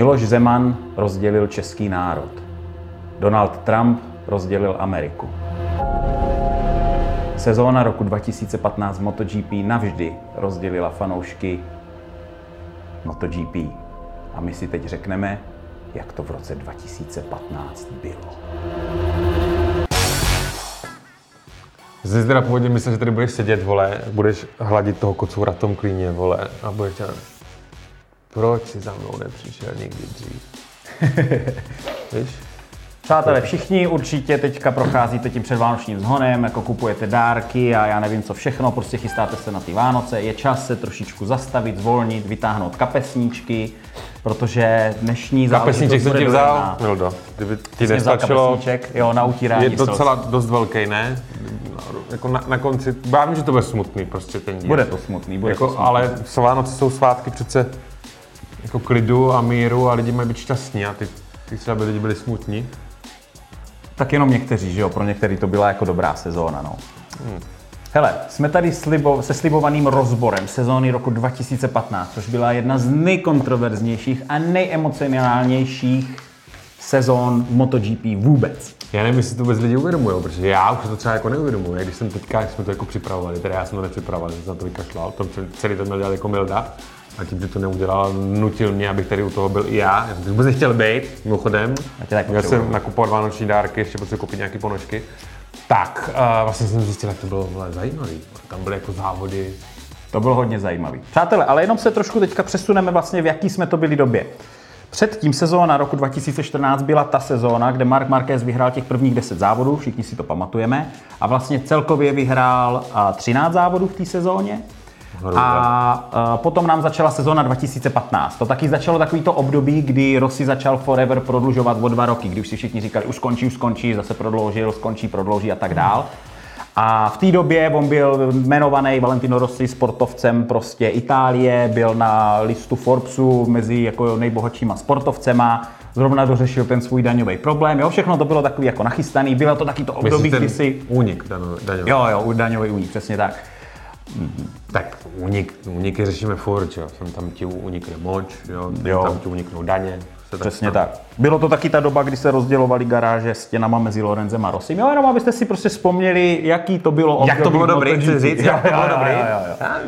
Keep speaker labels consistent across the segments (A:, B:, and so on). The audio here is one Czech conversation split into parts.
A: Miloš Zeman rozdělil český národ. Donald Trump rozdělil Ameriku. Sezóna roku 2015 MotoGP navždy rozdělila fanoušky MotoGP. A my si teď řekneme, jak to v roce 2015 bylo.
B: Jsi teda původně myslel, že tady budeš sedět, vole, budeš hladit toho kocoura Tom Klíně, vole, a budeš dělat, proč si za mnou nepřišel někdy dřív? Víš?
A: Přátelé, všichni určitě teďka procházíte tím předvánočním zhonem, jako kupujete dárky a já nevím co všechno, prostě chystáte se na ty Vánoce. Je čas se trošičku zastavit, zvolnit, vytáhnout kapesníčky, protože dnešní
B: Kapesníček jsem ti vzal,
A: dojedná.
B: Mildo, kdyby ti nestačilo,
A: kapesníček, jo, na utírání
B: je
A: slz.
B: docela dost velký, ne? Jako na, na konci, já vím, že to bude smutný prostě ten díl.
A: Bude to smutný, bude to
B: Jako,
A: smutný.
B: ale Vánoce jsou svátky přece jako klidu a míru a lidi mají být šťastní a ty, ty chci, aby lidi byli smutní.
A: Tak jenom někteří, že jo, pro některý to byla jako dobrá sezóna, no. Hele, jsme tady slibo, se slibovaným rozborem sezóny roku 2015, což byla jedna z nejkontroverznějších a nejemocionálnějších sezón MotoGP vůbec.
B: Já nevím, jestli to vůbec lidi uvědomují, protože já už to třeba jako neuvědomuji. Když jsem teďka, jak jsme to jako připravovali, teda já jsem to nepřipravoval, jsem se na to vykašlal, to celý ten měl dělat jako Milda. A tím, že to neudělal, nutil mě, abych tady u toho byl i já. Já jsem vůbec nechtěl být, mimochodem.
A: Já
B: jsem nakupovat vánoční dárky, ještě potřebuji koupit nějaké ponožky. Tak, uh, vlastně jsem zjistil, jak to bylo vole, zajímavý. Tam byly jako závody.
A: To bylo hodně zajímavý. Přátelé, ale jenom se trošku teďka přesuneme vlastně, v jaký jsme to byli době. Předtím sezóna roku 2014 byla ta sezóna, kde Mark Marquez vyhrál těch prvních 10 závodů, všichni si to pamatujeme, a vlastně celkově vyhrál a, 13 závodů v té sezóně. A, a potom nám začala sezóna 2015. To taky začalo takový to období, kdy Rossi začal Forever prodlužovat o dva roky, kdy už si všichni říkali, už skončí, už skončí, zase prodloužil, skončí, prodlouží a tak dál. A v té době on byl jmenovaný Valentino Rossi sportovcem prostě Itálie, byl na listu Forbesu mezi jako nejbohatšíma sportovcema, zrovna dořešil ten svůj daňový problém, jo, všechno to bylo takový jako nachystaný, bylo to taky to období, kdy si...
B: únik daňový? daňový.
A: Jo, jo, daňový únik, přesně tak.
B: Tak únik, úniky řešíme furt, jo. Jsem tam ti unikne moč, jo.
A: Jo.
B: tam ti uniknou daně. Se
A: Přesně tak. Bylo to taky ta doba, kdy se rozdělovaly garáže stěnama mezi Lorenzem a Rosim. Jo, jenom abyste si prostě vzpomněli, jaký to bylo
B: Jak to bylo dobrý, chci říct, jak to bylo dobrý.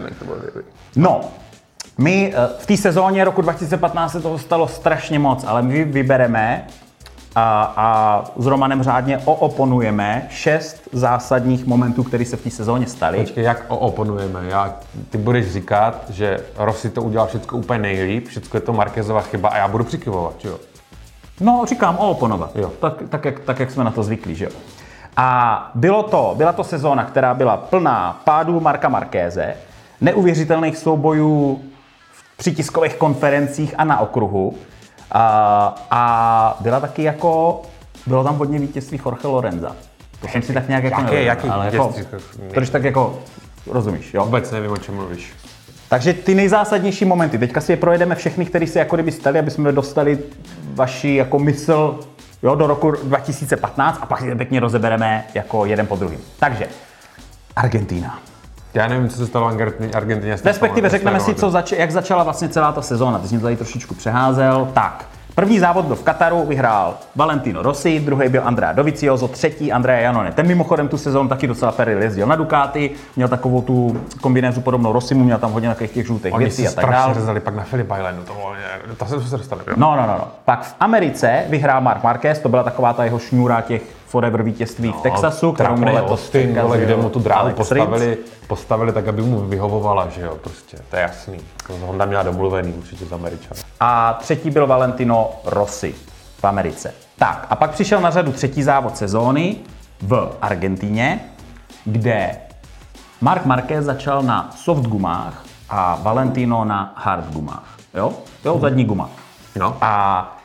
B: jak to bylo dobrý.
A: No, my eh, v té sezóně roku 2015 se toho stalo strašně moc, ale my vybereme a, a s Romanem řádně ooponujeme šest zásadních momentů, které se v té sezóně staly.
B: Počkej, jak oponujeme? Já, ty budeš říkat, že Rossi to udělal všechno úplně nejlíp, všechno je to Marquezova chyba a já budu přikyvovat, jo?
A: No, říkám ooponovat.
B: Jo.
A: Tak, tak, jak, tak, jak jsme na to zvyklí, že jo. A bylo to, byla to sezóna, která byla plná pádů Marka Markéze, neuvěřitelných soubojů v přitiskových konferencích a na okruhu. A, a byla taky jako, bylo tam hodně vítězství Jorge Lorenza. To jsem si tak nějak jako
B: Jaké-
A: neuvědomil,
B: jaký
A: ale jako, když tak jako, rozumíš, jo?
B: Vůbec nevím, o čem mluvíš.
A: Takže ty nejzásadnější momenty, teďka si je projedeme všechny, které si jako kdyby stali, aby jsme dostali vaši jako mysl jo, do roku 2015 a pak si je pěkně rozebereme jako jeden po druhém. Takže, Argentína.
B: Já nevím, co se stalo Argentině.
A: Respektive řekneme si, co zač- jak začala vlastně celá ta sezóna. Ty jsi mě tady trošičku přeházel. Tak, první závod byl v Kataru, vyhrál Valentino Rossi, druhý byl Andrea Dovizioso, třetí Andrea Janone. Ten mimochodem tu sezónu taky docela Ferrari jezdil na Ducati, měl takovou tu kombinézu podobnou Rossimu, měl tam hodně takových těch žlutých
B: Oni
A: věcí a tak dále.
B: strašně rezali pak na Filip Islandu, to, to se dostali?
A: No, no, no, no. Pak v Americe vyhrál Mark Marquez, to byla taková ta jeho šňůra těch forever vítězství v Texasu, kterou mu letos
B: Austin,
A: zkazil
B: kde mu tu dráhu postavili, postavili tak, aby mu vyhovovala, že jo, prostě, to je jasný. Honda měla domluvený určitě z Američana.
A: A třetí byl Valentino Rossi v Americe. Tak, a pak přišel na řadu třetí závod sezóny v Argentíně, kde Mark Marquez začal na soft gumách a Valentino na hard gumách. Jo? Jo, zadní guma.
B: No.
A: A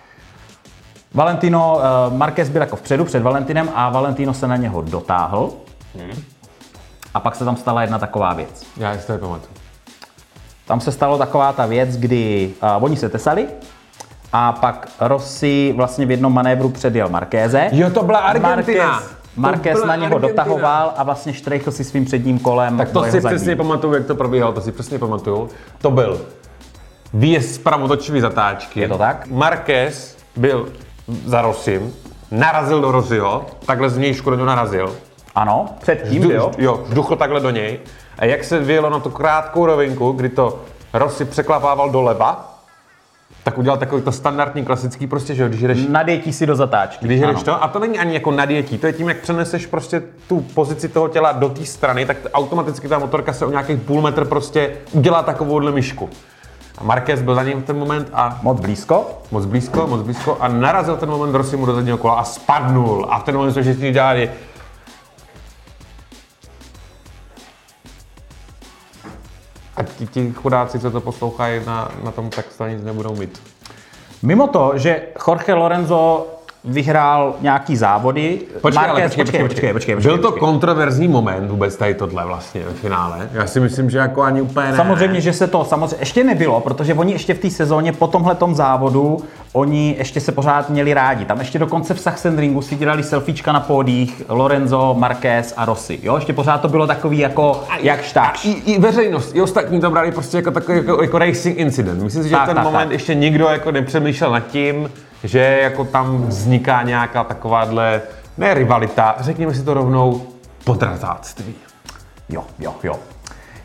A: Valentino, uh, Marquez byl jako vpředu před Valentinem a Valentino se na něho dotáhl. A pak se tam stala jedna taková věc.
B: Já si to nepamatuju.
A: Tam se stalo taková ta věc, kdy uh, oni se tesali a pak Rossi vlastně v jednom manévru předjel Markéze.
B: Jo, to byla Argentina.
A: Marquez, Marquez
B: byla
A: na něho
B: Argentina.
A: dotahoval a vlastně štrejchl si svým předním kolem
B: Tak to si
A: zadní.
B: přesně pamatuju, jak to probíhalo, to si přesně pamatuju. To byl výjezd z pravotočivý zatáčky.
A: Je to tak?
B: Marquez byl za Rosim, narazil do Rosiho, takhle z nějšku do něho narazil.
A: Ano, předtím,
B: Vždu-
A: jo.
B: jo, vduchl takhle do něj. A jak se vyjelo na tu krátkou rovinku, kdy to Rossi překlapával doleva, tak udělal takový to standardní klasický prostě, že jo, když jdeš
A: Nadjetí si do zatáčky.
B: když jdeš to, a to není ani jako nadjetí, to je tím, jak přeneseš prostě tu pozici toho těla do té strany, tak automaticky ta motorka se o nějakých půl metr prostě udělá takovouhle myšku. A Marquez byl za ním v ten moment a
A: Moc blízko.
B: moc blízko, moc blízko a narazil ten moment Rossi mu do zadního kola a spadnul. A v ten moment jsme všichni dělali, a ti, ti chudáci, co to poslouchají na, na tom textu, nic nebudou mít.
A: Mimo to, že Jorge Lorenzo vyhrál nějaký závody.
B: ale
A: Marquez- počkej, počkej, počkej,
B: Byl to
A: počkej.
B: kontroverzní moment vůbec tady tohle vlastně ve finále. Já si myslím, že jako ani úplně ne.
A: Samozřejmě, že se to samozřejmě ještě nebylo, protože oni ještě v té sezóně po tomhletom závodu, oni ještě se pořád měli rádi. Tam ještě dokonce v Sachsenringu si dělali selfiečka na pódích Lorenzo, Marquez a Rossi. Jo, ještě pořád to bylo takový jako jak štáč.
B: I, I veřejnost, i ostatní to brali prostě jako takový jako, jako racing incident. Myslím si, že
A: Tak,
B: ten
A: tak,
B: moment
A: tak.
B: ještě nikdo jako nepřemýšlel nad tím, že jako tam vzniká nějaká takováhle, ne rivalita, řekněme si to rovnou, podrazáctví.
A: Jo, jo, jo.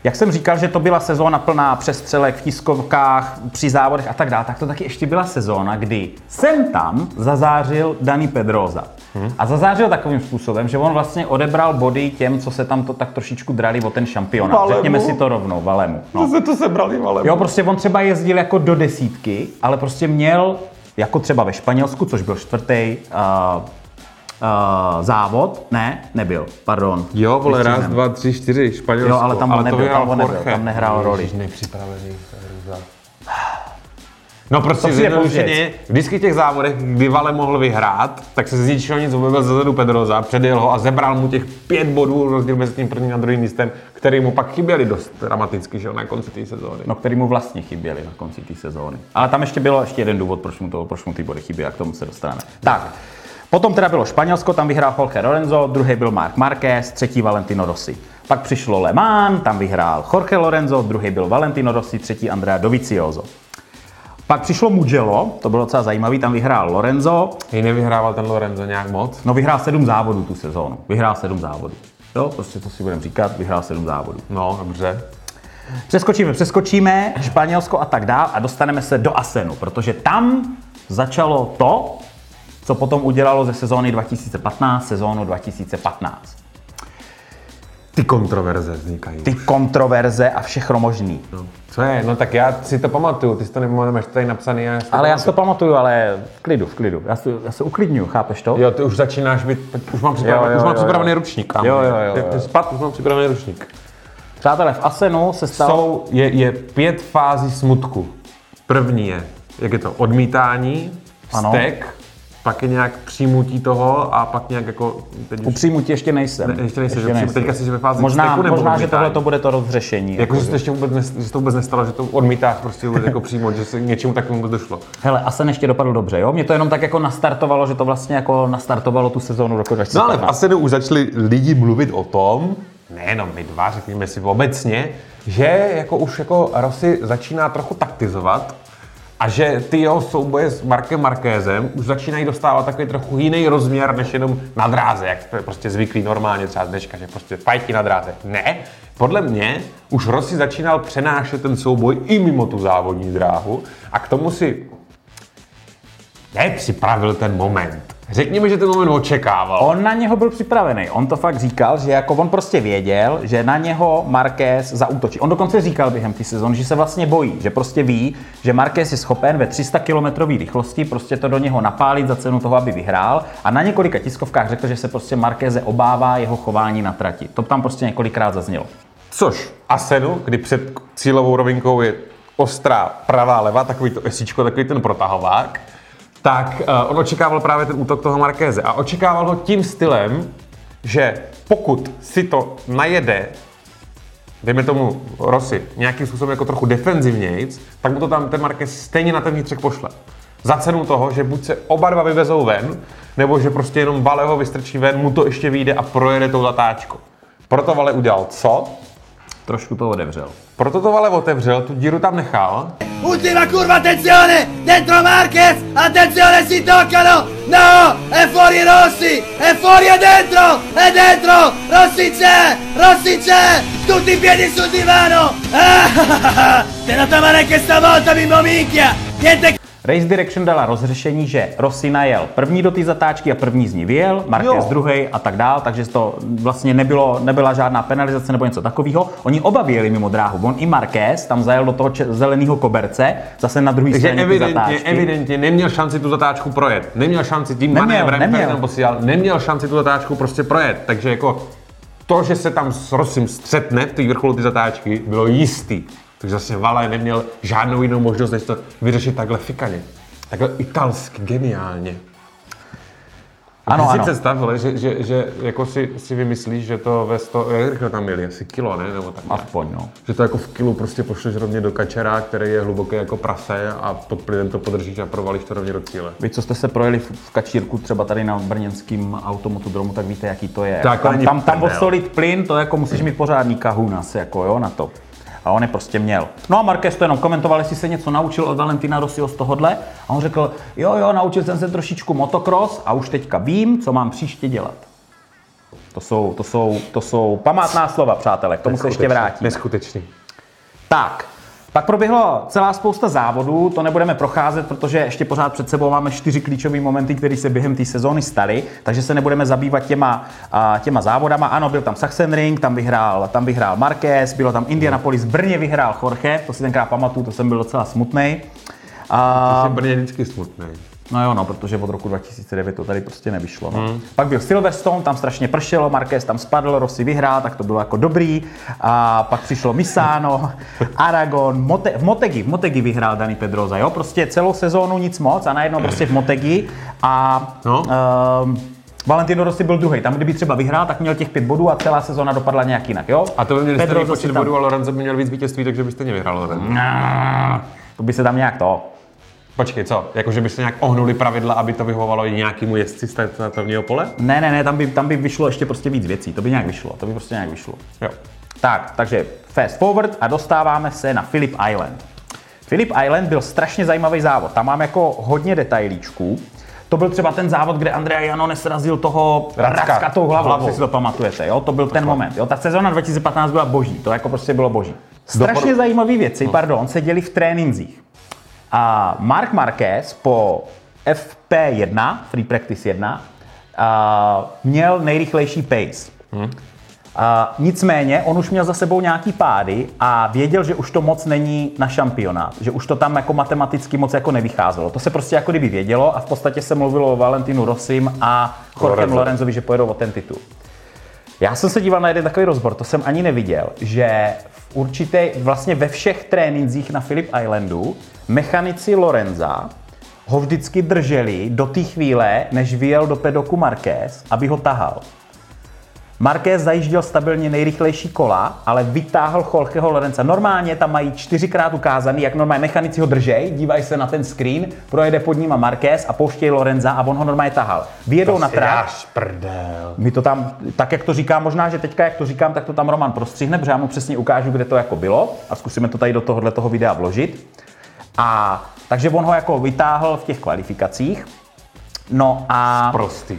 A: Jak jsem říkal, že to byla sezóna plná přestřelek v tiskovkách, při závodech a tak dále, tak to taky ještě byla sezóna, kdy sem tam zazářil Dani Pedroza. Hmm. A zazářil takovým způsobem, že on vlastně odebral body těm, co se tam to tak trošičku drali o ten šampionát.
B: Valemu.
A: Řekněme si to rovnou, Valemu. No.
B: se to sebrali, ale...
A: Jo, prostě on třeba jezdil jako do desítky, ale prostě měl, jako třeba ve Španělsku, což byl čtvrtý uh, uh, závod, ne, nebyl, pardon.
B: Jo, vole, raz, dva, tři, čtyři, Španělsko.
A: Jo, ale tam on nebyl, tam nebyl, tam nehrál roli.
B: Ježiš, nepřipravený. No prostě zjednodušeně, vždycky v těch závodech, kdy Vale mohl vyhrát, tak se z ničeho nic objevil zezadu Pedroza, předjel ho a zebral mu těch pět bodů rozdíl mezi tím prvním a druhým místem, který mu pak chyběly dost dramaticky, že jo, na konci té sezóny.
A: No, který mu vlastně chyběly na konci té sezóny. Ale tam ještě bylo ještě jeden důvod, proč mu, to, proč mu ty body chybí, a k tomu se dostaneme. Tak, potom teda bylo Španělsko, tam vyhrál Jorge Lorenzo, druhý byl Marc Marquez, třetí Valentino Rossi. Pak přišlo Le Mans, tam vyhrál Jorge Lorenzo, druhý byl Valentino Rossi, třetí Andrea Dovizioso. Pak přišlo Mugello, to bylo docela zajímavý, tam vyhrál Lorenzo,
B: Hej, nevyhrával ten Lorenzo nějak moc?
A: no vyhrál sedm závodů tu sezónu, vyhrál sedm závodů. Jo, prostě to si budeme říkat, vyhrál sedm závodů.
B: No, dobře.
A: Přeskočíme, přeskočíme, Španělsko a tak dál a dostaneme se do Asenu, protože tam začalo to, co potom udělalo ze sezóny 2015 sezónu 2015.
B: Ty kontroverze vznikají.
A: Ty kontroverze a všechno možný.
B: No. Co je? No tak já si to pamatuju, ty si to nepamatuješ, tady napsaný. Já
A: Ale já si to pamatuju, ale v klidu, v klidu. Já, si, já se uklidňuju, chápeš to?
B: Jo, ty už začínáš být, už mám připravený,
A: Jo, jo,
B: už mám
A: jo,
B: připravený
A: jo.
B: ručník. kámo.
A: Jo, jo, jo, jo.
B: spad, už mám připravený ručník.
A: Přátelé, v Asenu se stalo...
B: Jsou, je, je pět fází smutku. První je, jak je to, odmítání,
A: Ano.
B: vztek, pak je nějak přijmutí toho a pak nějak jako, teď
A: U
B: už,
A: příjmu ještě nejsem.
B: Ne, ještě nejsi, že přijmu- teďka jsi ve fázi
A: Možná,
B: vzteku nebo
A: možná že
B: odmítání?
A: tohle to bude to rozřešení.
B: jako, že, se to ještě vůbec, nes, že to vůbec nestalo, že to odmítáš prostě vůbec jako přímo, že se k něčemu takovému vůbec došlo.
A: Hele, Asen ještě dopadl dobře, jo? Mě to jenom tak jako nastartovalo, že to vlastně jako nastartovalo tu sezónu roku 2015.
B: No ale v Asenu už začali lidi mluvit o tom, nejenom my dva, řekněme si obecně, že jako už jako Rossi začíná trochu taktizovat a že ty jeho souboje s Markem Markézem už začínají dostávat takový trochu jiný rozměr, než jenom na dráze, jak je prostě zvyklý normálně třeba dneška, že prostě fajti na dráze. Ne, podle mě už Rossi začínal přenášet ten souboj i mimo tu závodní dráhu a k tomu si nepřipravil ten moment. Řekněme, že ten moment očekával.
A: On na něho byl připravený. On to fakt říkal, že jako on prostě věděl, že na něho Marquez zaútočí. On dokonce říkal během té sezóny, že se vlastně bojí, že prostě ví, že Marquez je schopen ve 300 km rychlosti prostě to do něho napálit za cenu toho, aby vyhrál. A na několika tiskovkách řekl, že se prostě Marqueze obává jeho chování na trati. To tam prostě několikrát zaznělo.
B: Což Asenu, kdy před cílovou rovinkou je ostrá pravá leva, takový to esíčko, takový ten protahovák, tak uh, on očekával právě ten útok toho Markéze. A očekával ho tím stylem, že pokud si to najede, dejme tomu Rossi, nějakým způsobem jako trochu defenzivnějc, tak mu to tam ten Marquez stejně na ten vnitřek pošle. Za cenu toho, že buď se oba dva vyvezou ven, nebo že prostě jenom Valeho vystrčí ven, mu to ještě vyjde a projede tou zatáčkou. Proto Vale udělal co?
A: Trošku to otevřel.
B: Proto to ale otevřel, tu díru tam nechal.
C: Ultima curva, attenzione! Dentro Marquez! Attenzione, si toccano! No! È fuori Rossi! È fuori e dentro! È dentro! Rossi c'è! Rossi c'è! Tutti i piedi sul divano! Ah, te la male anche stavolta, bimbo minchia! Niente
A: Race Direction dala rozřešení, že Rossi najel první do té zatáčky a první z ní vyjel, Marquez druhý a tak dál, takže to vlastně nebylo, nebyla žádná penalizace nebo něco takového. Oni oba vyjeli mimo dráhu. On i Marquez tam zajel do toho zeleného koberce, zase na druhé
B: Takže
A: straně
B: evidentně,
A: zatáčky.
B: evidentně neměl šanci tu zatáčku projet. Neměl šanci tím
A: Neměl,
B: manévrem,
A: neměl.
B: tam posílal, neměl šanci tu zatáčku prostě projet. Takže jako to, že se tam s Rosim střetne v té vrcholu ty zatáčky, bylo jistý. Takže zase Vale neměl žádnou jinou možnost, než to vyřešit takhle fikaně. Takhle italsky, geniálně.
A: Ano,
B: Ty si
A: ano.
B: představ, vole, že, že, že jako si, si vymyslíš, že to ve 100, jak rychle tam měli, asi kilo, ne? Nebo tak.
A: Aspoň, no.
B: Že to jako v kilu prostě pošleš rovně do kačera, který je hluboký jako prase a pod plynem to podržíš a provalíš to rovně do cíle.
A: Vy, co jste se projeli v v kačírku třeba tady na brněnském automotodromu, tak víte, jaký to je.
B: To jako
A: tam, tam, tam odsolit plyn, to jako musíš mít pořádný kahun asi, jako jo, na to. A on je prostě měl. No a Marquez to jenom komentoval, jestli se něco naučil od Valentina Rossiho z tohohle. A on řekl, jo, jo, naučil jsem se trošičku motocross a už teďka vím, co mám příště dělat. To jsou, to jsou, to jsou památná slova, přátelé, k tomu se ještě vrátím.
B: Neskutečný.
A: Tak, pak proběhlo celá spousta závodů, to nebudeme procházet, protože ještě pořád před sebou máme čtyři klíčové momenty, které se během té sezóny staly, takže se nebudeme zabývat těma, těma závodama. Ano, byl tam Sachsenring, tam vyhrál, tam vyhrál Marquez, bylo tam Indianapolis, Brně vyhrál Jorge, to si tenkrát pamatuju, to jsem byl docela smutný. A,
B: Jsem Brně vždycky smutný.
A: No jo, no, protože od roku 2009 to tady prostě nevyšlo. No. Hmm. Pak byl Silverstone, tam strašně pršelo, Marquez tam spadl, Rossi vyhrál, tak to bylo jako dobrý. A pak přišlo Misano, Aragon, Mote, v Motegi, v Motegi vyhrál Dani Pedroza, jo, prostě celou sezónu nic moc a najednou prostě v Motegi a
B: No.
A: ehm, Valentino Rossi byl druhý. Tam, kdyby třeba vyhrál, tak měl těch pět bodů a celá sezóna dopadla nějak jinak, jo?
B: A to by měli stejný počet
A: tam-
B: bodů a Lorenzo by měl víc vítězství, takže byste nevyhrál Lorenzo.
A: To by se tam nějak to.
B: Počkej, co? Jakože by se nějak ohnuli pravidla, aby to vyhovovalo i nějakému jezdci z startovního pole?
A: Ne, ne, ne, tam by, tam by vyšlo ještě prostě víc věcí. To by nějak vyšlo, to by prostě nějak vyšlo.
B: Jo.
A: Tak, takže fast forward a dostáváme se na Philip Island. Philip Island byl strašně zajímavý závod. Tam mám jako hodně detailíčků. To byl třeba ten závod, kde Andrea Jano srazil toho
B: Racka.
A: Racka tou hlavou,
B: Hlavou.
A: si to pamatujete. Jo? To byl ten moment. Jo? Ta sezóna 2015 byla boží, to jako prostě bylo boží. Strašně zajímavé věci, pardon, se děli v trénincích. A Mark Marquez po FP1, Free Practice 1, a, měl nejrychlejší pace. A, nicméně on už měl za sebou nějaký pády a věděl, že už to moc není na šampionát, že už to tam jako matematicky moc jako nevycházelo. To se prostě jako kdyby vědělo a v podstatě se mluvilo o Valentinu Rosim a Jorgem
B: Lorenzo.
A: Lorenzovi, že pojedou o ten titul. Já jsem se díval na jeden takový rozbor, to jsem ani neviděl, že v určité, vlastně ve všech trénincích na Philip Islandu mechanici Lorenza ho vždycky drželi do té chvíle, než vyjel do pedoku Marquez, aby ho tahal. Marquez zajížděl stabilně nejrychlejší kola, ale vytáhl Jorgeho Lorenza. Normálně tam mají čtyřikrát ukázaný, jak normálně mechanici ho držej, dívají se na ten screen, projede pod ním Marquez a pouštějí Lorenza a on ho normálně tahal. Vyjedou na trať,
B: prdel.
A: my to tam, tak jak to říkám, možná, že teďka, jak to říkám, tak to tam Roman prostřihne, protože já mu přesně ukážu, kde to jako bylo a zkusíme to tady do tohohle toho videa vložit. A takže on ho jako vytáhl v těch kvalifikacích. No a
B: Prostý.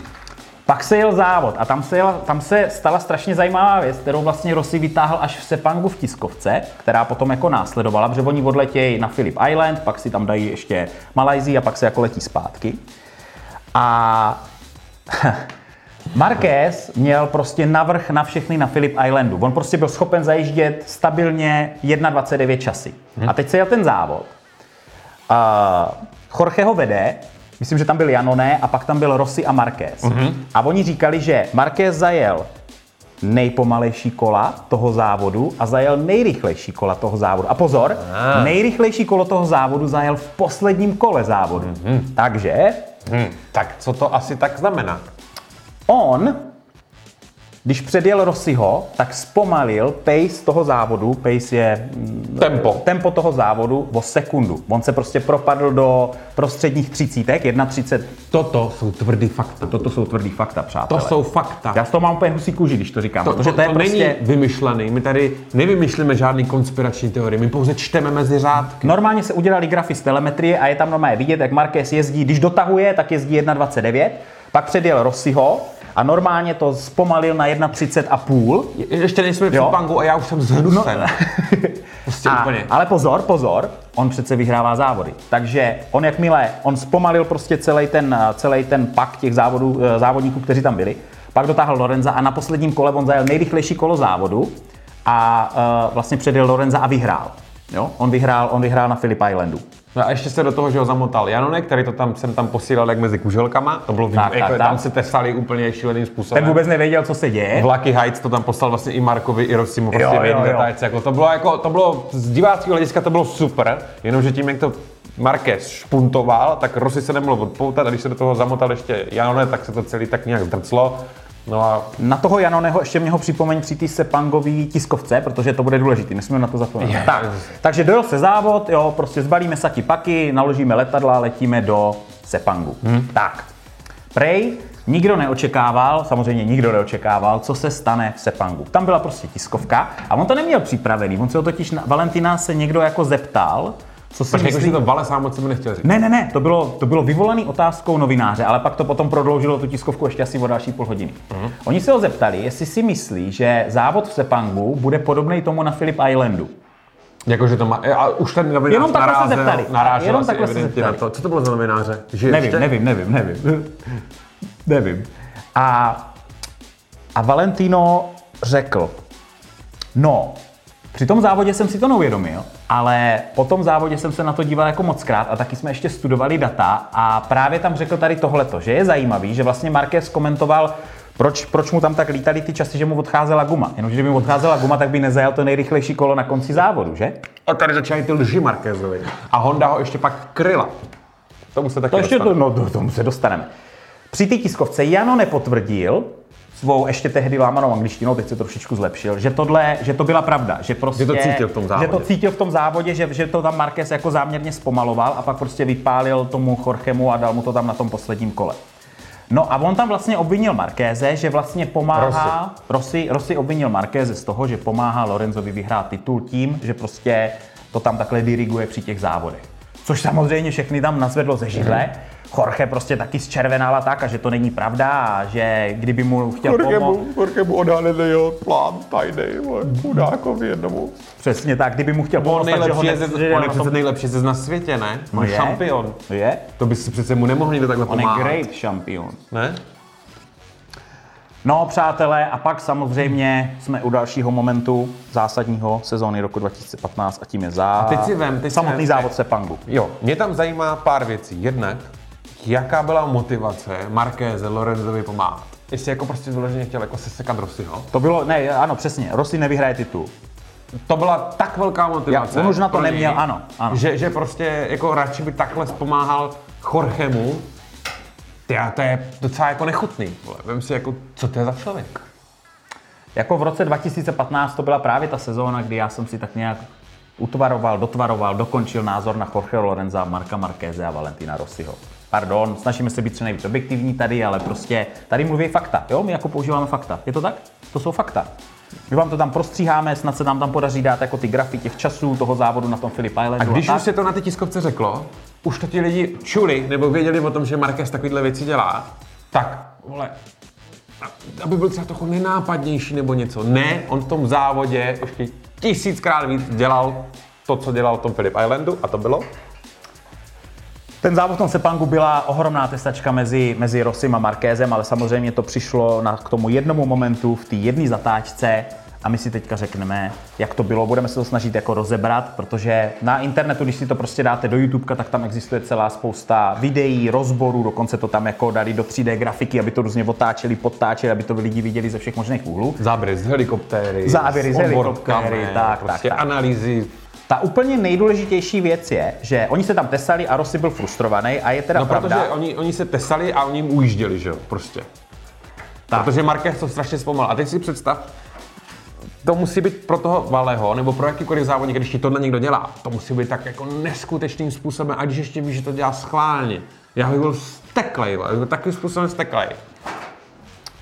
A: pak se jel závod a tam se, jel, tam se stala strašně zajímavá věc, kterou vlastně Rossi vytáhl až v Sepangu v tiskovce, která potom jako následovala, protože oni odletějí na Philip Island, pak si tam dají ještě Malajzii a pak se jako letí zpátky. A Marquez měl prostě navrh na všechny na Philip Islandu. On prostě byl schopen zajíždět stabilně 1,29 časy. A teď se jel ten závod. Uh, Jorge ho vede, myslím, že tam byl Janone a pak tam byl Rossi a Marquez. A oni říkali, že Marquez zajel nejpomalejší kola toho závodu a zajel nejrychlejší kola toho závodu. A pozor, nejrychlejší kolo toho závodu zajel v posledním kole závodu. Takže
B: Hm. Tak co to asi tak znamená?
A: on když předjel Rossiho, tak zpomalil pace toho závodu, pace je mm,
B: Tempo.
A: tempo toho závodu o sekundu. On se prostě propadl do prostředních třicítek, 1,30.
B: Toto jsou tvrdý fakta.
A: Toto jsou tvrdý fakta,
B: To
A: přátelé.
B: jsou fakta.
A: Já z toho mám úplně husí kůži, když to říkám, protože to, je
B: to
A: prostě...
B: není vymyšlený. My tady nevymýšlíme žádný konspirační teorie. My pouze čteme mezi řádky.
A: Normálně se udělali grafy z telemetrie a je tam normálně vidět, jak Marquez jezdí, když dotahuje, tak jezdí 1,29, pak předjel Rossiho a normálně to zpomalil na 1,30 a půl.
B: Je- Ještě nejsme před pangu a já už jsem zhnusen. prostě
A: A,
B: úplně.
A: ale pozor, pozor, on přece vyhrává závody. Takže on jakmile, on zpomalil prostě celý ten, celý ten pak těch závodů, eh, závodníků, kteří tam byli, pak dotáhl Lorenza a na posledním kole on zajel nejrychlejší kolo závodu a uh, vlastně předjel Lorenza a vyhrál. Jo? On vyhrál, on vyhrál na Phillip Islandu.
B: No a ještě se do toho, že ho zamotal Janonek, který to tam jsem tam posílal jak mezi kuželkama. To bylo
A: Tak,
B: tak, jako,
A: tak,
B: tam
A: tak.
B: se tesali úplně šíleným způsobem.
A: Ten vůbec nevěděl, co se děje.
B: Vlaky Heights to tam poslal vlastně i Markovi, i Rossimu prostě
A: Jo, jo, jo.
B: Jako to bylo jako, to bylo z diváckého hlediska to bylo super, jenomže tím, jak to Marquez špuntoval, tak Rossi se nemohl odpoutat a když se do toho zamotal ještě Janone, tak se to celý tak nějak zdrclo. No a
A: Na toho Janoneho ještě mě ho připomeň při té Sepangový tiskovce, protože to bude důležitý, nesmíme na to zapomenout.
B: Je.
A: Tak, takže dojel se závod, jo, prostě zbalíme saky paky, naložíme letadla, letíme do Sepangu. Hmm. Tak, prej, nikdo neočekával, samozřejmě nikdo neočekával, co se stane v Sepangu. Tam byla prostě tiskovka a on to neměl připravený, on se ho totiž, na, Valentina se někdo jako zeptal, co si
B: jako
A: myslí,
B: to Vale sám od sebe nechtěl říct.
A: ne, ne, ne, to bylo, to bylo vyvolaný otázkou novináře, ale pak to potom prodloužilo tu tiskovku ještě asi o další půl hodiny.
B: Mhm.
A: Oni se ho zeptali, jestli si myslí, že závod v Sepangu bude podobný tomu na Philip Islandu.
B: Jako, že to má, a už ten novinář
A: Jenom takhle se
B: narázel,
A: zeptali.
B: narážel
A: Jenom takhle se
B: evidentně na
A: zeptali.
B: to. Co to bylo za novináře? Že
A: Nevím,
B: ještě?
A: nevím, nevím, nevím. nevím. A, a Valentino řekl, no, při tom závodě jsem si to neuvědomil, ale po tom závodě jsem se na to díval jako moc krát a taky jsme ještě studovali data a právě tam řekl tady tohleto, že je zajímavý, že vlastně Marquez komentoval, proč, proč mu tam tak lítali ty časy, že mu odcházela guma. Jenomže kdyby mu odcházela guma, tak by nezajel to nejrychlejší kolo na konci závodu, že?
B: A tady začínají ty lži Marquezovi. A Honda ho ještě pak kryla. Tomu se taky
A: To ještě
B: dostane.
A: to, no, do tomu se dostaneme. Při té tiskovce Jano nepotvrdil svou ještě tehdy lámanou angličtinou, teď se trošičku zlepšil, že, tohle, že to byla pravda, že prostě,
B: Že to cítil v tom
A: že
B: závodě.
A: to cítil v tom závodě, že, že to tam Marquez jako záměrně zpomaloval a pak prostě vypálil tomu Jorgemu a dal mu to tam na tom posledním kole. No a on tam vlastně obvinil Markéze, že vlastně pomáhá, Rossi, Rossi obvinil Markéze z toho, že pomáhá Lorenzovi vyhrát titul tím, že prostě to tam takhle diriguje při těch závodech. Což samozřejmě všechny tam nazvedlo ze židle. Jorge prostě taky zčervenala tak, a že to není pravda a že kdyby mu chtěl pomoct,
B: Jorgemu odhalili jeho plán tajný, chudákovi jednomu.
A: přesně tak, kdyby mu chtěl
B: On,
A: pomoct, tak, že ho
B: nejlepší
A: ne, že
B: on
A: na
B: je
A: tom-
B: přece nejlepší jezdec na světě, ne?
A: No
B: On
A: je.
B: šampion.
A: Je,
B: To by si přece mu nemohl někdo takhle
A: on je
B: pomáhat.
A: great šampion.
B: Ne?
A: No, přátelé, a pak samozřejmě jsme u dalšího momentu zásadního sezóny roku 2015 a tím je za
B: teď si vem, teď si
A: samotný
B: vem.
A: závod Sepangu.
B: Jo, mě tam zajímá pár věcí. Jednak, jaká byla motivace Markéze Lorenzovi pomáhat? Jestli jako prostě vyloženě chtěl jako sesekat Rossiho.
A: To bylo, ne, ano, přesně, Rossi nevyhraje titul.
B: To byla tak velká motivace.
A: Já- on už na to
B: něj,
A: neměl, ano, ano.
B: Že, že prostě jako radši by takhle pomáhal Jorgemu. Ty, a to je docela jako nechutný. Vole. Vem si jako, co to je za člověk?
A: Jako v roce 2015 to byla právě ta sezóna, kdy já jsem si tak nějak utvaroval, dotvaroval, dokončil názor na Jorge Lorenza, Marka Markéze a Valentina Rossiho. Pardon, snažíme se být co nejvíc objektivní tady, ale prostě tady mluví fakta, jo? My jako používáme fakta. Je to tak? To jsou fakta. My vám to tam prostříháme, snad se nám tam podaří dát jako ty grafy těch časů toho závodu na tom Philip Islandu.
B: A když
A: tak.
B: už se to na té tiskovce řeklo, už to ti lidi čuli nebo věděli o tom, že Marquez takovýhle věci dělá, tak, vole, a- aby byl třeba trochu nenápadnější nebo něco. Ne, on v tom závodě ještě tisíckrát víc dělal to, co dělal v tom Philip Islandu a to bylo
A: Ten závod v tom Sepangu byla ohromná testačka mezi, mezi Rosim a Markézem, ale samozřejmě to přišlo na, k tomu jednomu momentu v té jedné zatáčce a my si teďka řekneme, jak to bylo. Budeme se to snažit jako rozebrat, protože na internetu, když si to prostě dáte do YouTube, tak tam existuje celá spousta videí, rozborů, dokonce to tam jako dali do 3D grafiky, aby to různě otáčeli, podtáčeli, aby to lidi viděli ze všech možných úhlů.
B: záběry z helikoptéry,
A: Záběry z helikoptéry, tak,
B: prostě
A: tak, tak.
B: analýzy.
A: Ta úplně nejdůležitější věc je, že oni se tam tesali a Rossi byl frustrovaný a je teda
B: No
A: pravda.
B: protože oni, oni se tesali a oni jim ujížděli, že jo, prostě.
A: Tak.
B: Protože Marquez to strašně zpomal. A teď si představ, to musí být pro toho Valeho, nebo pro jakýkoliv závodník, když ti tohle někdo dělá, to musí být tak jako neskutečným způsobem, a když ještě víš, že to dělá schválně. Já bych byl steklej, takovým způsobem steklej.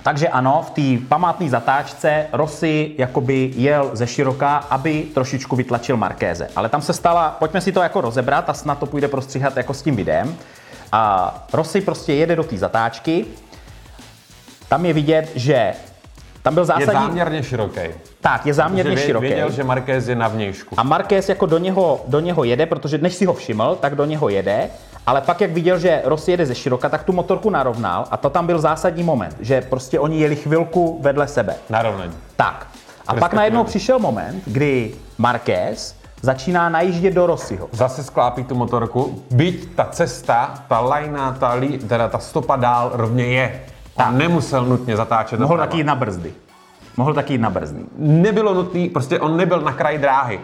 A: Takže ano, v té památné zatáčce Rossi jakoby jel ze široka, aby trošičku vytlačil Markéze. Ale tam se stala, pojďme si to jako rozebrat a snad to půjde prostříhat jako s tím videem. A Rossi prostě jede do té zatáčky, tam je vidět, že tam byl
B: Je
A: zásadní...
B: záměrně široký.
A: Tak, je záměrně
B: Že
A: široký.
B: Věděl, že Marquez je na vnějšku.
A: A Marquez jako do něho, do něho jede, protože než si ho všiml, tak do něho jede, ale pak jak viděl, že Rossi jede ze široka, tak tu motorku narovnal a to tam byl zásadní moment, že prostě oni jeli chvilku vedle sebe.
B: Narovnaní.
A: Tak. A pak najednou přišel moment, kdy Marquez začíná najíždět do Rossiho.
B: Zase sklápí tu motorku, byť ta cesta, ta lajna, ta, lí, teda ta stopa dál rovně je. A nemusel nutně zatáčet
A: Mohl taky jít na brzdy. Mohl taky jít na brzdy.
B: Nebylo nutný, prostě on nebyl na kraji dráhy.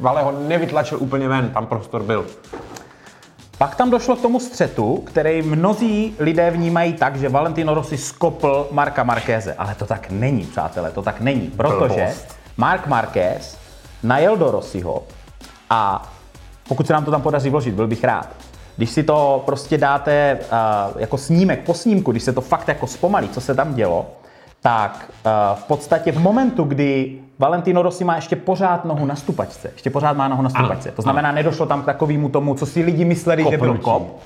B: Vale ho nevytlačil úplně ven, tam prostor byl.
A: Pak tam došlo k tomu střetu, který mnozí lidé vnímají tak, že Valentino Rossi skopl Marka Markéze. Ale to tak není, přátelé, to tak není. Protože. Mark Marquez najel do Rossiho a pokud se nám to tam podaří vložit, byl bych rád. Když si to prostě dáte uh, jako snímek po snímku, když se to fakt jako zpomalí, co se tam dělo, tak uh, v podstatě v momentu, kdy Valentino Rossi má ještě pořád nohu na stupačce, ještě pořád má nohu na stupačce, to znamená, nedošlo tam k takovému tomu, co si lidi mysleli, že byl
B: Kopnutí.
A: kop,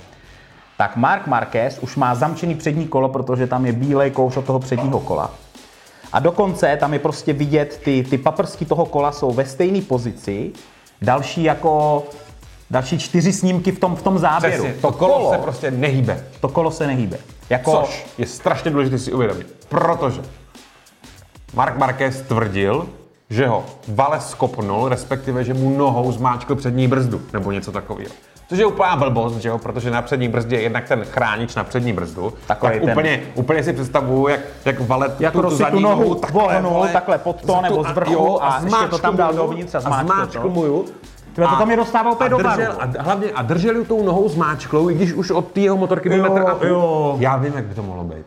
A: tak Mark Marquez už má zamčený přední kolo, protože tam je bílej kouš od toho předního kola. A dokonce tam je prostě vidět, ty, ty paprsky toho kola jsou ve stejné pozici, další jako další čtyři snímky v tom, v tom záběru.
B: Přesně, to kolo, se prostě nehýbe.
A: to kolo se nehýbe. Jako,
B: Což je strašně důležité si uvědomit. Protože Mark Marquez tvrdil, že ho Vale skopnul, respektive, že mu nohou zmáčkl přední brzdu, nebo něco takového. Což je úplná blbost, že jo? protože na přední brzdě je jednak ten chránič na přední brzdu.
A: Takovej
B: tak
A: ten-
B: úplně, úplně si představuju, jak, jak Vale
A: Jak
B: tu, tu
A: Rossi tu
B: zadní
A: nohu
B: takhle,
A: vohnul,
B: vole,
A: takhle pod to nebo z vrchu a ještě to tam dal
B: zmáčkl mu ju,
A: dovnitř a
B: a
A: zmáčkl
B: mu ju.
A: Tyhle, to tam je dostával úplně
B: a
A: do
B: držel,
A: varu.
B: a hlavně a držel ju tou nohou zmáčklou, i když už od té jeho motorky byl metr a půl. Já vím, jak by to mohlo být.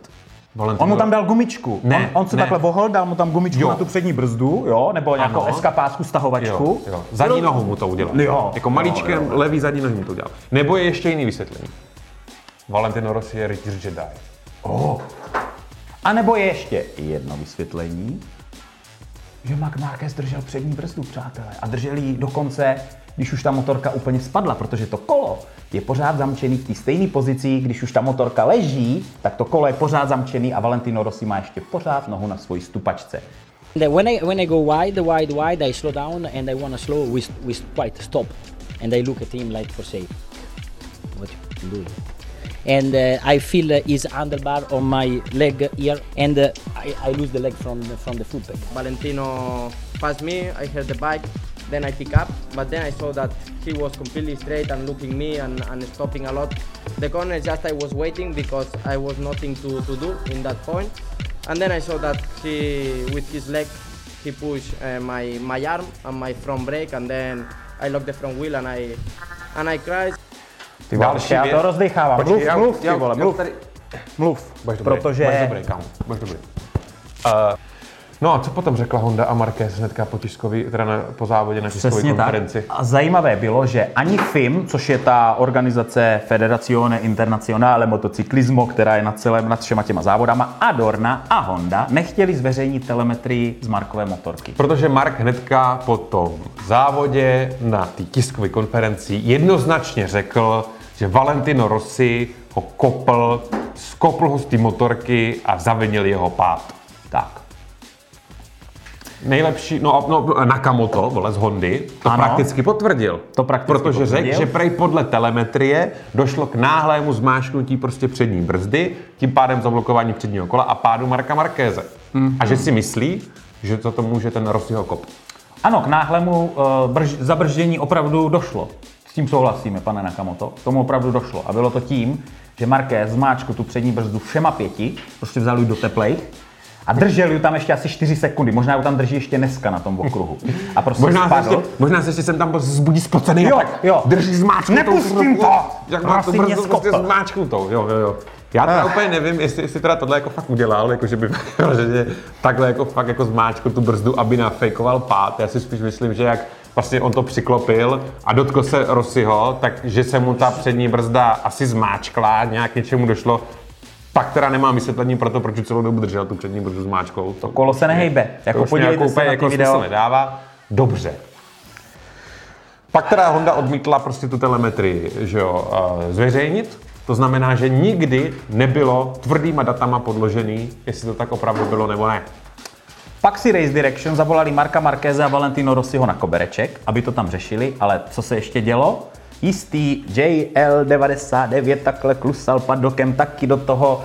B: Valentino.
A: On mu tam dal gumičku.
B: Ne,
A: on, on se
B: ne.
A: takhle vohl, dal mu tam gumičku
B: Jo.
A: na tu přední brzdu, jo, nebo nějakou
B: Ano.
A: eskapásku, stahovačku.
B: Jo, jo. Zadní nohou mu to udělal.
A: Jo.
B: Jako maličkem levý zadní nohy mu to udělal. Nebo je ještě jiný vysvětlení. Valentino Rossi je rytíř Jedi.
A: A nebo je ještě jedno vysvětlení, že Mark Marquez držel přední brzdu, přátelé. A držel ji dokonce, když už ta motorka úplně spadla, protože to kolo je pořád zamčený v té stejné pozici, když už ta motorka leží, tak to kolo je pořád zamčený a Valentino Rossi má ještě pořád nohu na svojí stupačce.
D: When I when I go wide, wide, wide, I slow down and I want to slow with with quite stop, and I look at him like for say, what you doing? And uh, I feel uh, his handlebar on my leg here, and uh, I, I lose the leg from the, from the foot peg.
E: Valentino passed me, I heard the bike, then I pick up, but then I saw that he was completely straight and looking me and, and stopping a lot. The corner just I was waiting because I was nothing to, to do in that point. And then I saw that he, with his leg, he pushed uh, my, my arm and my front brake and then I locked the front wheel and I, and I crashed.
A: Ty vole,
B: Další
A: já
B: věc.
A: to rozdechávám.
B: Počkej,
A: Mluv,
B: já-
A: mluv, ty
B: já-
A: vole,
B: já tady-
A: Mluv,
B: Budeš dobrý,
A: protože...
B: budeš dobrý, kámo, budeš dobrý. Uh, no a co potom řekla Honda a Marquez hnedka po tiskový, teda na, po závodě na tiskové
A: Přesně tak.
B: konferenci?
A: A zajímavé bylo, že ani FIM, což je ta organizace Federazione Internazionale Motociclismo, která je nad celém nad všema těma závodama, a Dorna a Honda nechtěli zveřejnit telemetrii z Markové motorky.
B: Protože Mark hnedka po tom závodě na té tiskové konferenci jednoznačně řekl, že Valentino Rossi ho kopl, skopl ho z té motorky a zavinil jeho pád.
A: Tak.
B: Nejlepší, no, no Nakamoto, vole z Hondy, to
A: Ano.
B: prakticky potvrdil.
A: To prakticky
B: Protože řekl, že prej podle telemetrie došlo k náhlému zmášknutí prostě přední brzdy, tím pádem zablokování předního kola a pádu Marka Markéze.
A: Mhm.
B: A že si myslí, že to, to může ten Rossiho kop.
A: Ano, k náhlému uh, brž, zabrždění opravdu došlo. S tím souhlasíme, pane Nakamoto. K tomu opravdu došlo. A bylo to tím, že Marquez zmáčkl tu přední brzdu všema pěti, prostě vzal ji do teplejch a držel ji tam ještě asi 4 sekundy. Možná ji tam drží ještě dneska na tom okruhu. A prostě
B: Možná se,
A: spadl.
B: ještě, možná se ještě jsem tam zbudí spocený
A: Jo,
B: a tak
A: jo.
B: drží zmáčknutou.
A: Nepustím to!
B: Jak má
A: mě
B: brzdu prostě zmáčknutou. Jo, jo, jo. Já teda úplně nevím, jestli, jestli teda tohle jako fakt udělal, jako že by že takhle jako fakt jako zmáčkl tu brzdu, aby nafejkoval pád. Já si spíš myslím, že jak vlastně on to přiklopil a dotkl se Rossiho, takže se mu ta přední brzda asi zmáčkla, nějak něčemu došlo, pak teda nemám vysvětlení pro to, proč celou dobu držel tu přední brzdu zmáčkou. To
A: Kolo se nehejbe. Jako podívejte se na
B: jako
A: video.
B: nedává. Dobře. Pak teda Honda odmítla prostě tu telemetrii, že jo, zveřejnit. To znamená, že nikdy nebylo tvrdýma datama podložený, jestli to tak opravdu bylo nebo ne.
A: Pak si Race Direction zavolali Marka Markéze a Valentino Rossiho na kobereček, aby to tam řešili, ale co se ještě dělo? Jistý JL99 takhle klusal padokem taky do toho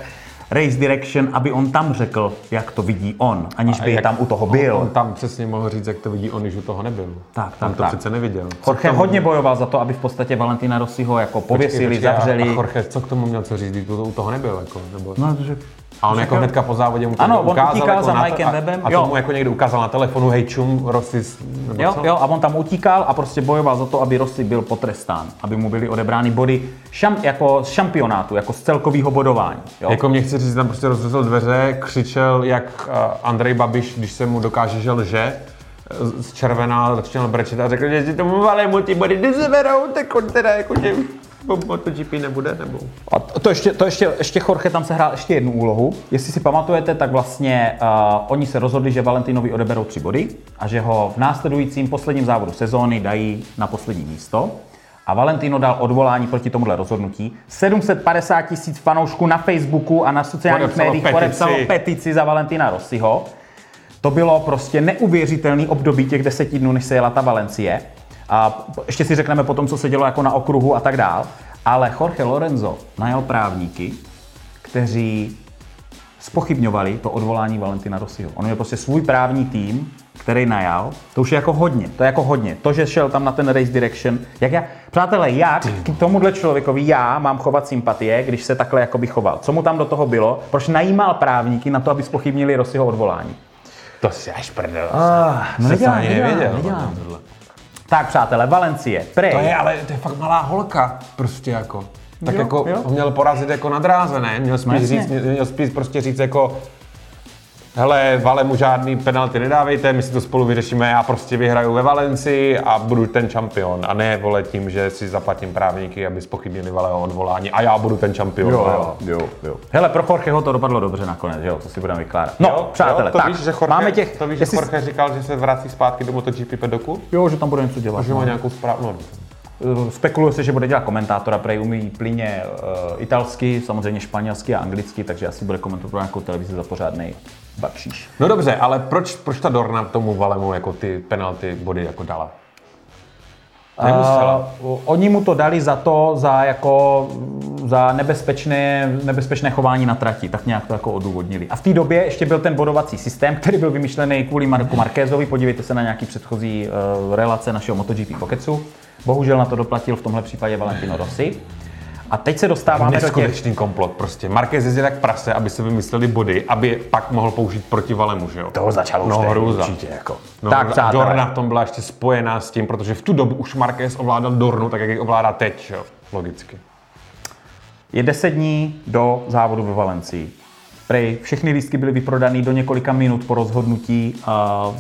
A: Race Direction, aby on tam řekl, jak to vidí on, aniž by
B: jak-
A: tam u toho byl.
B: On, on tam přesně mohl říct, jak to vidí on, když u toho nebyl.
A: Tak,
B: on
A: tak,
B: to
A: tak.
B: přece neviděl.
A: Jorge hodně bojoval za to, aby v podstatě Valentina Rossiho jako pověsili,
B: Počkej, počkej,
A: zavřeli.
B: A, a Jorge, co k tomu měl co říct, když u toho nebyl? Jako, nebo...
A: No, že
B: A on jako hnedka po závodě mu to
A: Ano, on
B: ukázal,
A: utíkal
B: jako
A: za
B: na to-
A: Mikem
B: a,
A: Webem,
B: A
A: jo.
B: tomu jako někdo ukázal na telefonu, hej čum, Rossi, nebo
A: Jo,
B: co?
A: jo, a on tam utíkal a prostě bojoval za to, aby Rossi byl potrestán, aby mu byly odebrány body šam, jako z šampionátu, jako z celkového bodování. Jo?
B: Jako mě chci říct, tam prostě rozřezl dveře, křičel jak uh, Andrej Babiš, když se mu dokáže, že lže, eh, z červená začal brečet a řekl, že si tomu valému ty body nezeberou, tak on teda jako, že po MotoGP nebude, nebo...
A: A to to ještě, to ještě, ještě Jorge tam se hrál ještě jednu úlohu. Jestli si pamatujete, tak vlastně uh, oni se rozhodli, že Valentinovi odeberou tři body a že ho v následujícím posledním závodu sezóny dají na poslední místo. A Valentino dal odvolání proti tomuhle rozhodnutí. 750 tisíc fanoušků na Facebooku a na sociálních
B: Podepsalo
A: médiích
B: petici.
A: podepsalo petici za Valentina Rossiho. To bylo prostě neuvěřitelný období těch deseti dnů, než se jela ta Valencie. A ještě si řekneme potom, co se dělo jako na okruhu a tak dál. Ale Jorge Lorenzo najal právníky, kteří spochybňovali to odvolání Valentina Rossiho. On měl prostě svůj právní tým, který najal. To už je jako hodně, to je jako hodně. To, že šel tam na ten race direction, jak já, přátelé, jak k tomuhle člověkovi já mám chovat sympatie, když se takhle jakoby choval. Co mu tam do toho bylo? Proč najímal právníky na to, aby spochybnili Rossiho odvolání?
B: To si až prdel.
A: Ah, no nedělám, nedělám,
B: nevěděl.
A: nedělám. Tak přátelé, Valencie, prej.
B: To je, ale to je fakt malá holka, prostě jako. Tak
A: Jo,
B: jako
A: jo.
B: měl porazit jako na dráze, ne? Měl spíš,
A: jasně.
B: říct, měl spíš prostě říct jako hele, Vale mu žádný penalty nedávejte, my si to spolu vyřešíme, já prostě vyhraju ve Valencii a budu ten šampion. A ne, vole, tím, že si zaplatím právníky, aby spochybnili Valeho odvolání a já budu ten šampion.
A: Jo, jo, jo, jo. Hele, pro Jorgeho to dopadlo dobře nakonec, jo, co si budeme vykládat. No,
B: Jo,
A: přátelé,
B: jo, to
A: tak,
B: víš, že Jorge,
A: máme těch,
B: to víš,
A: jestli-
B: že Jorge říkal, že se vrací zpátky do MotoGP pedoku?
A: jo, že tam bude něco dělat.
B: Že má
A: no.
B: nějakou zprávu. No,
A: Spekuluje se, že bude dělat komentátora, prej umí plyně uh, italsky, samozřejmě španělsky a anglicky, takže asi bude komentovat pro nějakou televizi za pořádný bakšíš.
B: no dobře, ale proč, proč ta Dorna tomu Valemu jako ty penalty body jako dala? Nemusela.
A: Uh, oni mu to dali za to, za jako za nebezpečné, nebezpečné chování na trati, tak nějak to jako odůvodnili. A v té době ještě byl ten bodovací systém, který byl vymyšlený kvůli Marku Markézovi. Podívejte se na nějaký předchozí uh, relace našeho MotoGP Pokecu. Bohužel na to doplatil v tomhle případě Valentino Rossi. A teď se dostáváme do těch...
B: Neskutečný komplot prostě. Marquez jezdil jak prase, aby se vymysleli body, aby pak mohl použít proti Valemu, že jo?
A: Toho začalo už
B: no, hrůza.
A: určitě, jako.
B: No,
A: Tak, přátelé.
B: Dorna v tom byla ještě spojená s tím, protože v tu dobu už Marquez ovládal Dornu, tak jak ji ovládá teď, že jo? Logicky.
A: Je 10 dní do závodu ve Valencii. Prej, všechny lístky byly vyprodané do několika minut po rozhodnutí uh,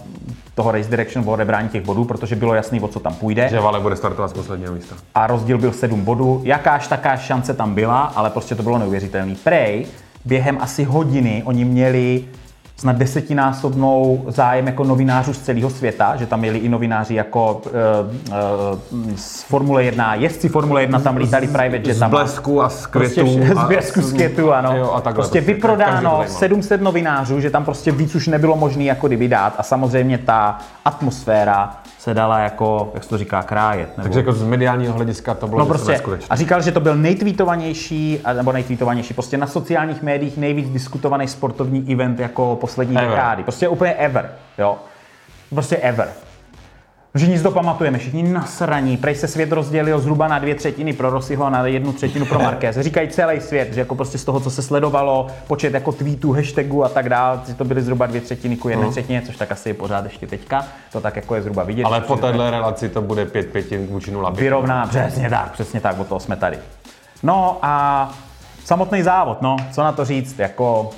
A: toho Race Direction o odebrání těch bodů, protože bylo jasný, o co tam půjde.
B: Že Vale bude startovat z posledního místa.
A: A rozdíl byl 7 bodů. Jakáž taká šance tam byla, ale prostě to bylo neuvěřitelný. Prej, během asi hodiny oni měli snad desetinásobnou zájem jako novinářů z celého světa, že tam měli i novináři jako uh, uh, z Formule 1, jezdci Formule 1 tam lítali private
B: Z
A: jetama.
B: blesku a z
A: Prostě
B: květů.
A: vše- z
B: a-
A: blesku z květu, ano.
B: Jo, a takhle.
A: prostě
B: to
A: vyprodáno
B: zajímalo.
A: 700 novinářů, že tam prostě víc už nebylo možné jako kdyby dát a samozřejmě ta atmosféra se dala jako, jak se to říká, krájet. Nebo...
B: Takže jako z mediálního hlediska to bylo
A: No prostě, a říkal, že to byl nejtweetovanější, a- nebo nejtweetovanější, prostě na sociálních médiích nejvíc diskutovaný sportovní event jako poslední
B: Ever.
A: dekády. Prostě úplně ever, jo. Prostě ever. Že nic to pamatujeme, všichni nasraní, prej se svět rozdělil zhruba na dvě třetiny pro Rossiho a na jednu třetinu pro Marquez. Říkají celý svět, že jako prostě z toho, co se sledovalo, počet jako tweetů, hashtagů a tak dále, že to byly zhruba dvě třetiny ku jedné třetině, což tak asi je pořád ještě teďka, to tak jako je zhruba vidět.
B: Ale po téhle relaci to bude 5-5 vůči 0.
A: vyrovná, přesně tak, přesně tak, o toho jsme tady. No a Samotný závod, no, co na to říct, jako...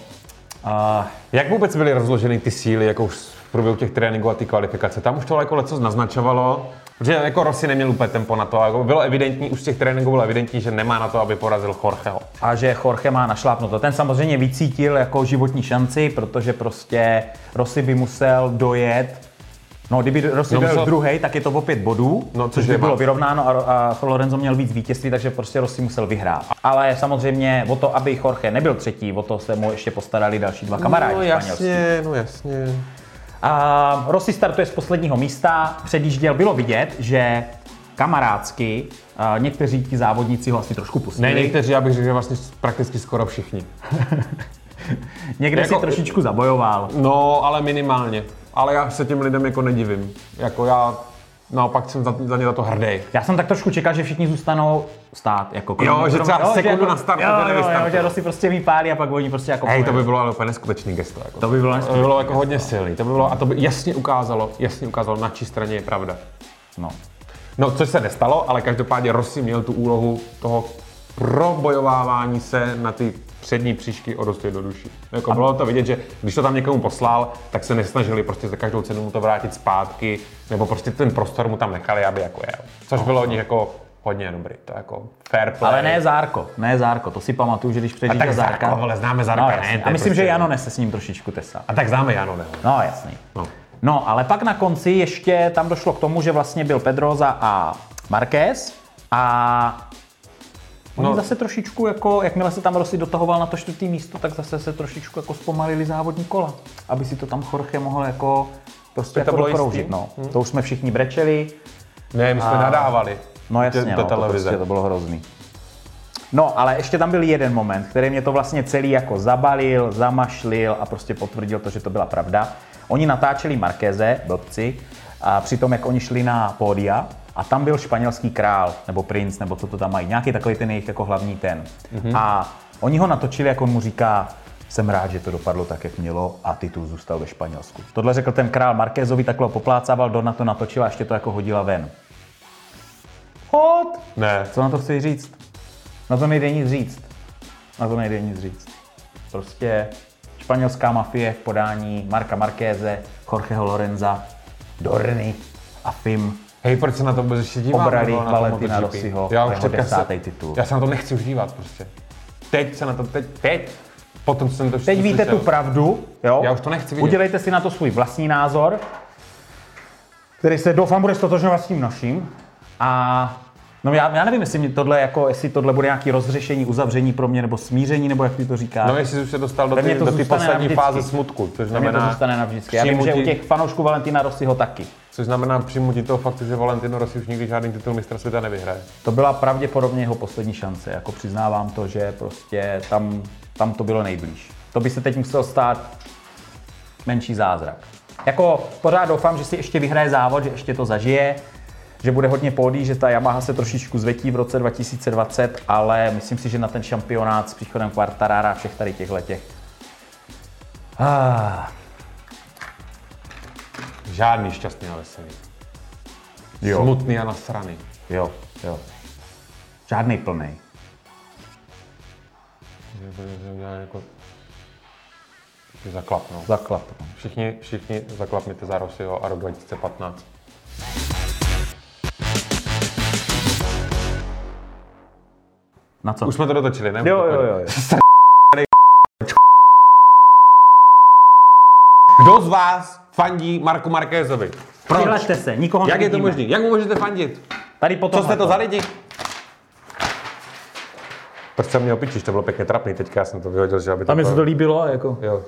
A: Uh,
B: Jak vůbec byly rozloženy ty síly, jako už v průběhu těch tréninků a ty kvalifikace? Tam už to jako leco naznačovalo, že jako Rossi neměl úplně tempo na to. Jako bylo evidentní, už z těch tréninků bylo evidentní, že nemá na to, aby porazil Jorgeho.
A: a že Jorge má našlápnuto. Ten samozřejmě vycítil jako životní šanci, protože prostě Rossi by musel dojet No, kdyby Rossi
B: No,
A: byl
B: musel-
A: druhý, tak je to opět bodů,
B: No, což
A: by bylo vyrovnáno a, a Lorenzo měl víc vítězství, takže prostě Rossi musel vyhrát. Ale samozřejmě o to, aby Jorge nebyl třetí, o to se mu ještě postarali další dva kamarádi
B: no jasně, no jasně.
A: A Rossi startuje z posledního místa, předjížděl, bylo vidět, že kamarádsky a někteří ti závodníci ho asi trošku pustili.
B: Ne, někteří, já bych řekl, že vlastně prakticky skoro všichni.
A: Někde
B: Jako-
A: si trošičku zabojoval.
B: No, ale minimálně. Ale já se těm lidem jako nedivím. Jako já naopak jsem za, za ně za to hrdý.
A: Já jsem tak trošku čekal, že všichni zůstanou stát. Jako
B: Jo, že třeba sekundu na startu
A: jo, jo, jo,
B: nevystartuje.
A: že Rossi prostě vypálí a pak oni prostě jako
B: Hej, to by bylo ale úplně neskutečný gesto. Jako.
A: To by bylo
B: to by bylo jako hodně silný. To by bylo, a to by jasně ukázalo, jasně ukázalo, na čí straně je pravda.
A: No.
B: No, což se nestalo, ale každopádně Rossi měl tu úlohu toho probojovávání se na ty přední příšky o dostoj do duši. Jako bylo to vidět, že když to tam někomu poslal, tak se nesnažili prostě za každou cenu mu to vrátit zpátky, nebo prostě ten prostor mu tam nechali, aby jako jel. Což bylo od nich jako hodně dobrý, to jako fair play.
A: Ale ne Zárko, ne Zárko, to si pamatuju, že když
B: Zarko,
A: Zárka.
B: vole, známe Zarka,
A: no,
B: ne, to je
A: A myslím,
B: prostě-
A: že Jano nese s ním trošičku tesa.
B: A tak známe Jano, ne?
A: No, jasný.
B: No.
A: No, ale pak na konci ještě tam došlo k tomu, že vlastně byl Pedroza a Marquez a oni
B: No.
A: zase trošičku, jako, jakmile se tam Rossi dotahoval na to čtvrtý místo, tak zase se trošičku jako zpomalili závodní kola, aby si to tam Jorge mohl jako prostě
B: to
A: jako
B: bylo
A: dokroužit,
B: jistý?
A: no. To už jsme všichni brečeli,
B: Ne, my jsme nadávali.
A: No jasně,
B: do
A: no, to, prostě, to bylo hrozný. No, ale ještě tam byl jeden moment, který mě to vlastně celý jako zabalil, zamašlil a prostě potvrdil to, že to byla pravda. Oni natáčeli Markéze, blbci, a přitom, jak oni šli na pódia, a tam byl španělský král, nebo princ, nebo co to tam mají, nějaký takový ten jejich jako hlavní ten. Mm-hmm. A oni ho natočili, jak on mu říká, jsem rád, že to dopadlo tak, jak mělo a titul zůstal ve Španělsku. Tohle řekl ten král Markézovi, takhle ho poplácával, Dona to natočila a ještě to jako hodila ven. Hot!
B: Ne.
A: Co na to chci říct? Na to nejde nic říct. Na to nejde nic říct. Prostě španělská mafie v podání Marka Markéze, Jorgeho Lorenza, Dorny a Fim.
B: Hej, proč se na to vůbec ještě dívám?
A: Obrali
B: nebo na to
A: Valentina? Rossiho
B: Já už se,
A: titul.
B: Já se na to nechci už dívat prostě. Teď se na to, teď, teď. Potom jsem to
A: Teď
B: všechno
A: víte
B: slyšel.
A: tu pravdu, jo?
B: Já už to nechci vidět.
A: Udělejte si na to svůj vlastní názor, který se doufám bude stotožňovat s tím naším. A no já, já nevím, jestli, mě tohle, jako, jestli tohle bude nějaké rozřešení, uzavření pro mě, nebo smíření, nebo jak ty to říkáš.
B: No jestli jsi už se dostal do ty, do ty poslední
A: navždycky.
B: fáze smutku, což
A: Mně to
B: znamená,
A: zůstane navždycky. Já vím, že u těch fanoušků Valentina Rossiho taky.
B: což znamená přijmutí toho faktu, že Valentino Rossi už nikdy žádný titul mistra světa nevyhraje.
A: To byla pravděpodobně jeho poslední šance. Jako přiznávám to, že prostě tam, tam to bylo nejblíž. To by se teď musel stát menší zázrak. Jako pořád doufám, že si ještě vyhraje závod, že ještě to zažije, že bude hodně pódí, že ta Yamaha se trošičku zvetí v roce 2020, ale myslím si, že na ten šampionát s příchodem Quartarara a všech tady těch. Ah,
B: Žádný šťastný a veselý.
A: jo,
B: Smutný a nasraný.
A: jo, jo. Žádný plný.
B: Jako, zaklapnou.
A: Zaklap. no.
B: Všichni, všichni zaklapněte za Rossiho a rok 2015.
A: Na co?
B: Už jsme to dotočili, ne?
A: Jo, jo, jo. jo.
B: Kdo z vás fandí Marku Markézovi? Proč?
A: Přihlašte se, nikoho
B: Jak je to možné? Jak mu můžete fandit?
A: Tady potom
B: Co jste to za lidi? Proč jsem měl pičiš, to bylo pěkně trapný, teďka jsem to vyhodil, že aby
A: Tam mi
B: to...
A: se to líbilo, jako.
B: Jo,